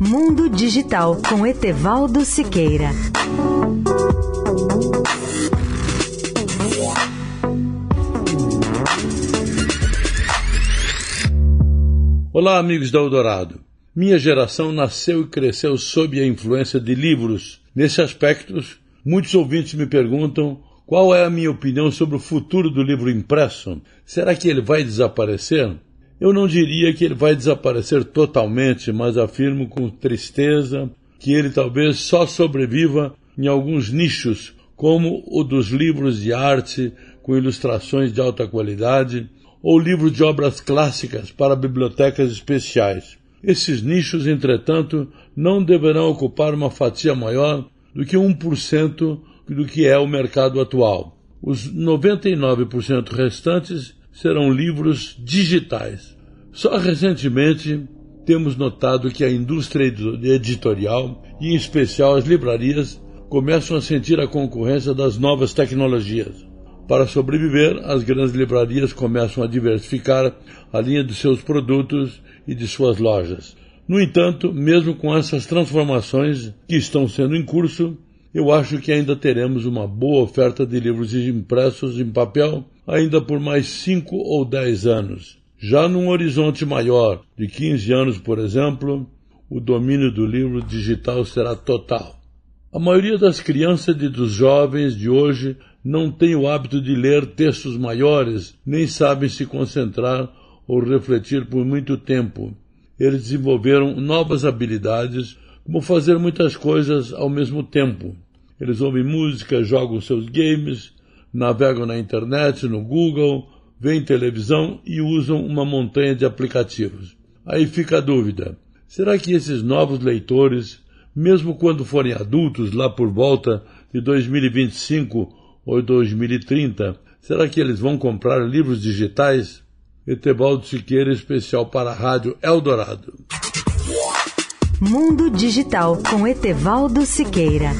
Mundo Digital com Etevaldo Siqueira. Olá, amigos da Eldorado. Minha geração nasceu e cresceu sob a influência de livros. Nesse aspecto, muitos ouvintes me perguntam qual é a minha opinião sobre o futuro do livro impresso. Será que ele vai desaparecer? Eu não diria que ele vai desaparecer totalmente, mas afirmo com tristeza que ele talvez só sobreviva em alguns nichos, como o dos livros de arte com ilustrações de alta qualidade ou livros de obras clássicas para bibliotecas especiais. Esses nichos, entretanto, não deverão ocupar uma fatia maior do que 1% do que é o mercado atual. Os 99% restantes serão livros digitais. Só recentemente temos notado que a indústria editorial, e em especial as livrarias, começam a sentir a concorrência das novas tecnologias. Para sobreviver, as grandes livrarias começam a diversificar a linha de seus produtos e de suas lojas. No entanto, mesmo com essas transformações que estão sendo em curso, eu acho que ainda teremos uma boa oferta de livros impressos em papel ainda por mais cinco ou dez anos. Já num horizonte maior, de 15 anos, por exemplo, o domínio do livro digital será total. A maioria das crianças e dos jovens de hoje não tem o hábito de ler textos maiores, nem sabem se concentrar ou refletir por muito tempo. Eles desenvolveram novas habilidades, como fazer muitas coisas ao mesmo tempo. Eles ouvem música, jogam seus games, navegam na internet, no Google, veem televisão e usam uma montanha de aplicativos. Aí fica a dúvida: será que esses novos leitores, mesmo quando forem adultos, lá por volta de 2025 ou 2030? Será que eles vão comprar livros digitais? Etevaldo Siqueira, especial para a Rádio Eldorado. Mundo Digital com Etevaldo Siqueira.